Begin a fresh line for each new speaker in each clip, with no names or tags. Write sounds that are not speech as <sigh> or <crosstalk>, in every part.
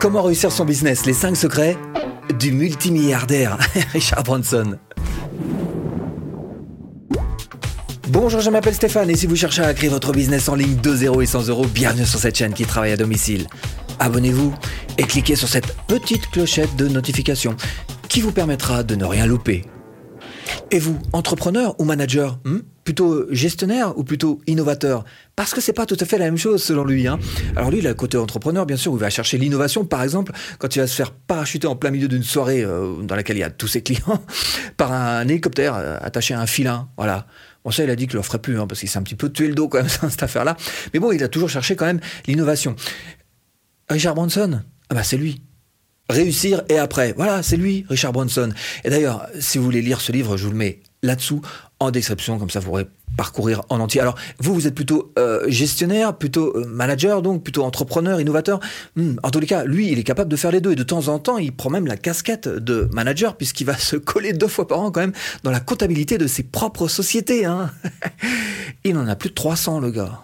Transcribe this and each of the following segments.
Comment réussir son business Les 5 secrets du multimilliardaire <laughs> Richard Branson. Bonjour, je m'appelle Stéphane et si vous cherchez à créer votre business en ligne de 0 et 100 euros, bienvenue sur cette chaîne qui travaille à domicile. Abonnez-vous et cliquez sur cette petite clochette de notification qui vous permettra de ne rien louper. Et vous, entrepreneur ou manager hmm? Plutôt gestionnaire ou plutôt innovateur? Parce que c'est pas tout à fait la même chose selon lui. Hein. Alors lui, il a le côté entrepreneur, bien sûr, où il va chercher l'innovation, par exemple, quand il va se faire parachuter en plein milieu d'une soirée euh, dans laquelle il y a tous ses clients, <laughs> par un hélicoptère euh, attaché à un filin. Voilà. Bon, ça, il a dit qu'il le ferait plus, hein, parce qu'il s'est un petit peu tué le dos quand même, <laughs> cette affaire-là. Mais bon, il a toujours cherché quand même l'innovation. Richard Branson, ah bah c'est lui. Réussir et après. Voilà, c'est lui, Richard Branson. Et d'ailleurs, si vous voulez lire ce livre, je vous le mets là-dessous en description, comme ça vous pourrez parcourir en entier. Alors, vous, vous êtes plutôt euh, gestionnaire, plutôt euh, manager, donc plutôt entrepreneur, innovateur. Hmm, en tous les cas, lui, il est capable de faire les deux. Et de temps en temps, il prend même la casquette de manager, puisqu'il va se coller deux fois par an quand même dans la comptabilité de ses propres sociétés. Hein. <laughs> il en a plus de 300, le gars.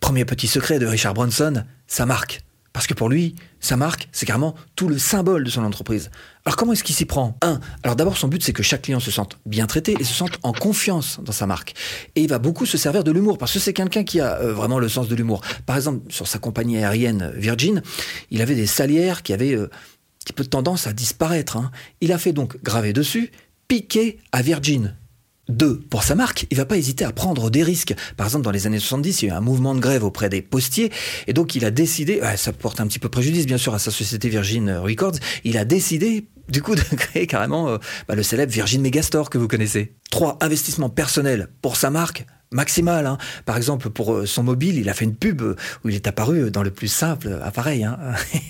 Premier petit secret de Richard Branson, sa marque. Parce que pour lui, sa marque, c'est carrément tout le symbole de son entreprise. Alors comment est-ce qu'il s'y prend? Un, alors d'abord son but c'est que chaque client se sente bien traité et se sente en confiance dans sa marque. Et il va beaucoup se servir de l'humour parce que c'est quelqu'un qui a euh, vraiment le sens de l'humour. Par exemple, sur sa compagnie aérienne Virgin, il avait des salières qui avaient euh, un petit peu de tendance à disparaître. Hein. Il a fait donc graver dessus piqué à Virgin. Deux, pour sa marque, il va pas hésiter à prendre des risques. Par exemple, dans les années 70, il y a eu un mouvement de grève auprès des postiers, et donc il a décidé, ça porte un petit peu préjudice bien sûr à sa société Virgin Records, il a décidé du coup <laughs> de créer carrément euh, bah, le célèbre Virgin Megastore que vous connaissez. Trois, investissement personnel pour sa marque, maximal. Hein. Par exemple, pour euh, son mobile, il a fait une pub euh, où il est apparu dans le plus simple appareil, hein.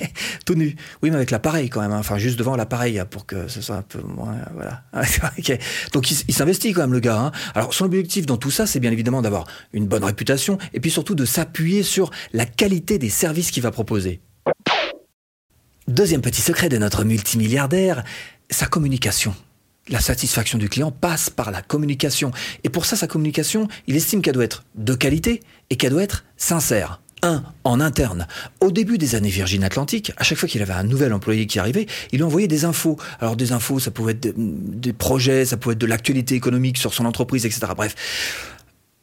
<laughs> tout nu. Oui, mais avec l'appareil quand même, hein. enfin juste devant l'appareil hein, pour que ce soit un peu moins, voilà. <laughs> Donc il, s'investit quand même le gars. Alors son objectif dans tout ça, c'est bien évidemment d'avoir une bonne réputation et puis surtout de s'appuyer sur la qualité des services qu'il va proposer. Deuxième petit secret de notre multimilliardaire, sa communication. La satisfaction du client passe par la communication. Et pour ça, sa communication, il estime qu'elle doit être de qualité et qu'elle doit être sincère. Un, en interne. Au début des années Virgin Atlantique, à chaque fois qu'il avait un nouvel employé qui arrivait, il lui envoyait des infos. Alors des infos, ça pouvait être des projets, ça pouvait être de l'actualité économique sur son entreprise, etc. Bref.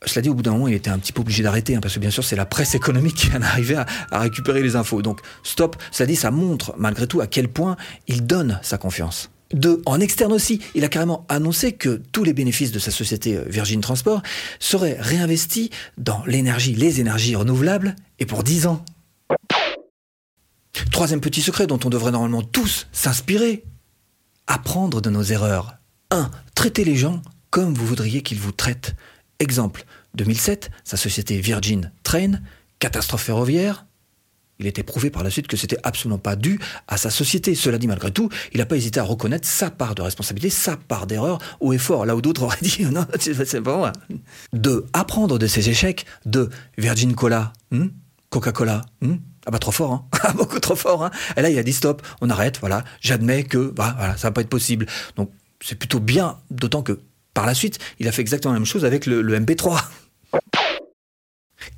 Cela dit, au bout d'un moment, il était un petit peu obligé d'arrêter, hein, parce que bien sûr, c'est la presse économique qui en arrivait à, à récupérer les infos. Donc, stop. Cela dit, ça montre malgré tout à quel point il donne sa confiance. Deux, en externe aussi, il a carrément annoncé que tous les bénéfices de sa société euh, Virgin Transport seraient réinvestis dans l'énergie, les énergies renouvelables, et pour 10 ans. Troisième petit secret dont on devrait normalement tous s'inspirer, apprendre de nos erreurs. 1. Traiter les gens comme vous voudriez qu'ils vous traitent. Exemple, 2007, sa société Virgin Train, catastrophe ferroviaire, il était prouvé par la suite que c'était absolument pas dû à sa société. Cela dit, malgré tout, il n'a pas hésité à reconnaître sa part de responsabilité, sa part d'erreur au effort, là où d'autres <laughs> auraient dit non, c'est pas moi. De apprendre de ses échecs, de Virgin Cola, hmm, Coca-Cola, hmm, ah bah trop fort, hein <laughs> ah, beaucoup trop fort. Hein Et là, il a dit stop, on arrête, voilà, j'admets que bah, voilà, ça va pas être possible. Donc c'est plutôt bien, d'autant que par la suite, il a fait exactement la même chose avec le, le MP3.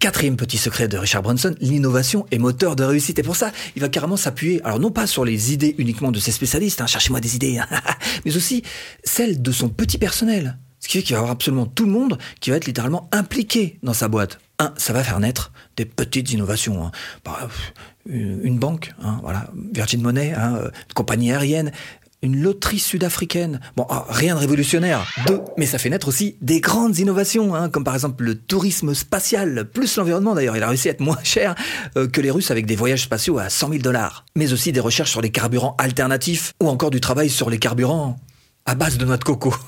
Quatrième petit secret de Richard Branson, l'innovation est moteur de réussite. Et pour ça, il va carrément s'appuyer, alors non pas sur les idées uniquement de ses spécialistes, hein, cherchez-moi des idées, hein, <laughs> mais aussi celles de son petit personnel. Ce qui fait qu'il va y avoir absolument tout le monde qui va être littéralement impliqué dans sa boîte. Un, ça va faire naître des petites innovations. Hein. Bah, une banque, Virgin Money, une compagnie aérienne, une loterie sud-africaine. Bon, ah, rien de révolutionnaire. Deux, mais ça fait naître aussi des grandes innovations, hein, comme par exemple le tourisme spatial, plus l'environnement d'ailleurs. Il a réussi à être moins cher euh, que les Russes avec des voyages spatiaux à 100 000 dollars. Mais aussi des recherches sur les carburants alternatifs, ou encore du travail sur les carburants à base de noix de coco. <laughs>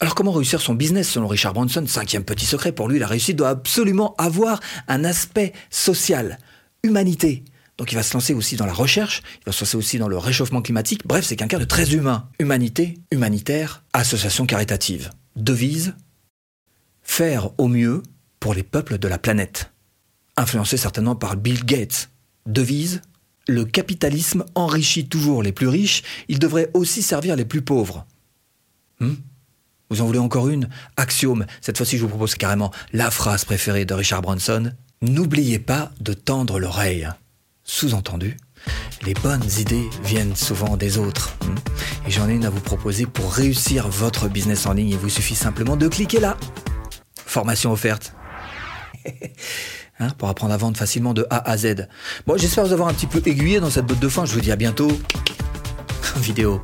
Alors comment réussir son business selon Richard Branson Cinquième petit secret, pour lui la réussite doit absolument avoir un aspect social, humanité. Donc il va se lancer aussi dans la recherche, il va se lancer aussi dans le réchauffement climatique. Bref, c'est quelqu'un de très humain. Humanité, humanitaire, association caritative. Devise, faire au mieux pour les peuples de la planète. Influencé certainement par Bill Gates. Devise, le capitalisme enrichit toujours les plus riches, il devrait aussi servir les plus pauvres. Hmm? vous en voulez encore une? Axiome. Cette fois-ci, je vous propose carrément la phrase préférée de Richard Branson. N'oubliez pas de tendre l'oreille. Sous-entendu, les bonnes idées viennent souvent des autres. Hmm. Et j'en ai une à vous proposer pour réussir votre business en ligne. Il vous suffit simplement de cliquer là. Formation offerte. <laughs> Hein, pour apprendre à vendre facilement de A à Z. Bon, j'espère vous avoir un petit peu aiguillé dans cette botte de fin. Je vous dis à bientôt. <laughs> Vidéo.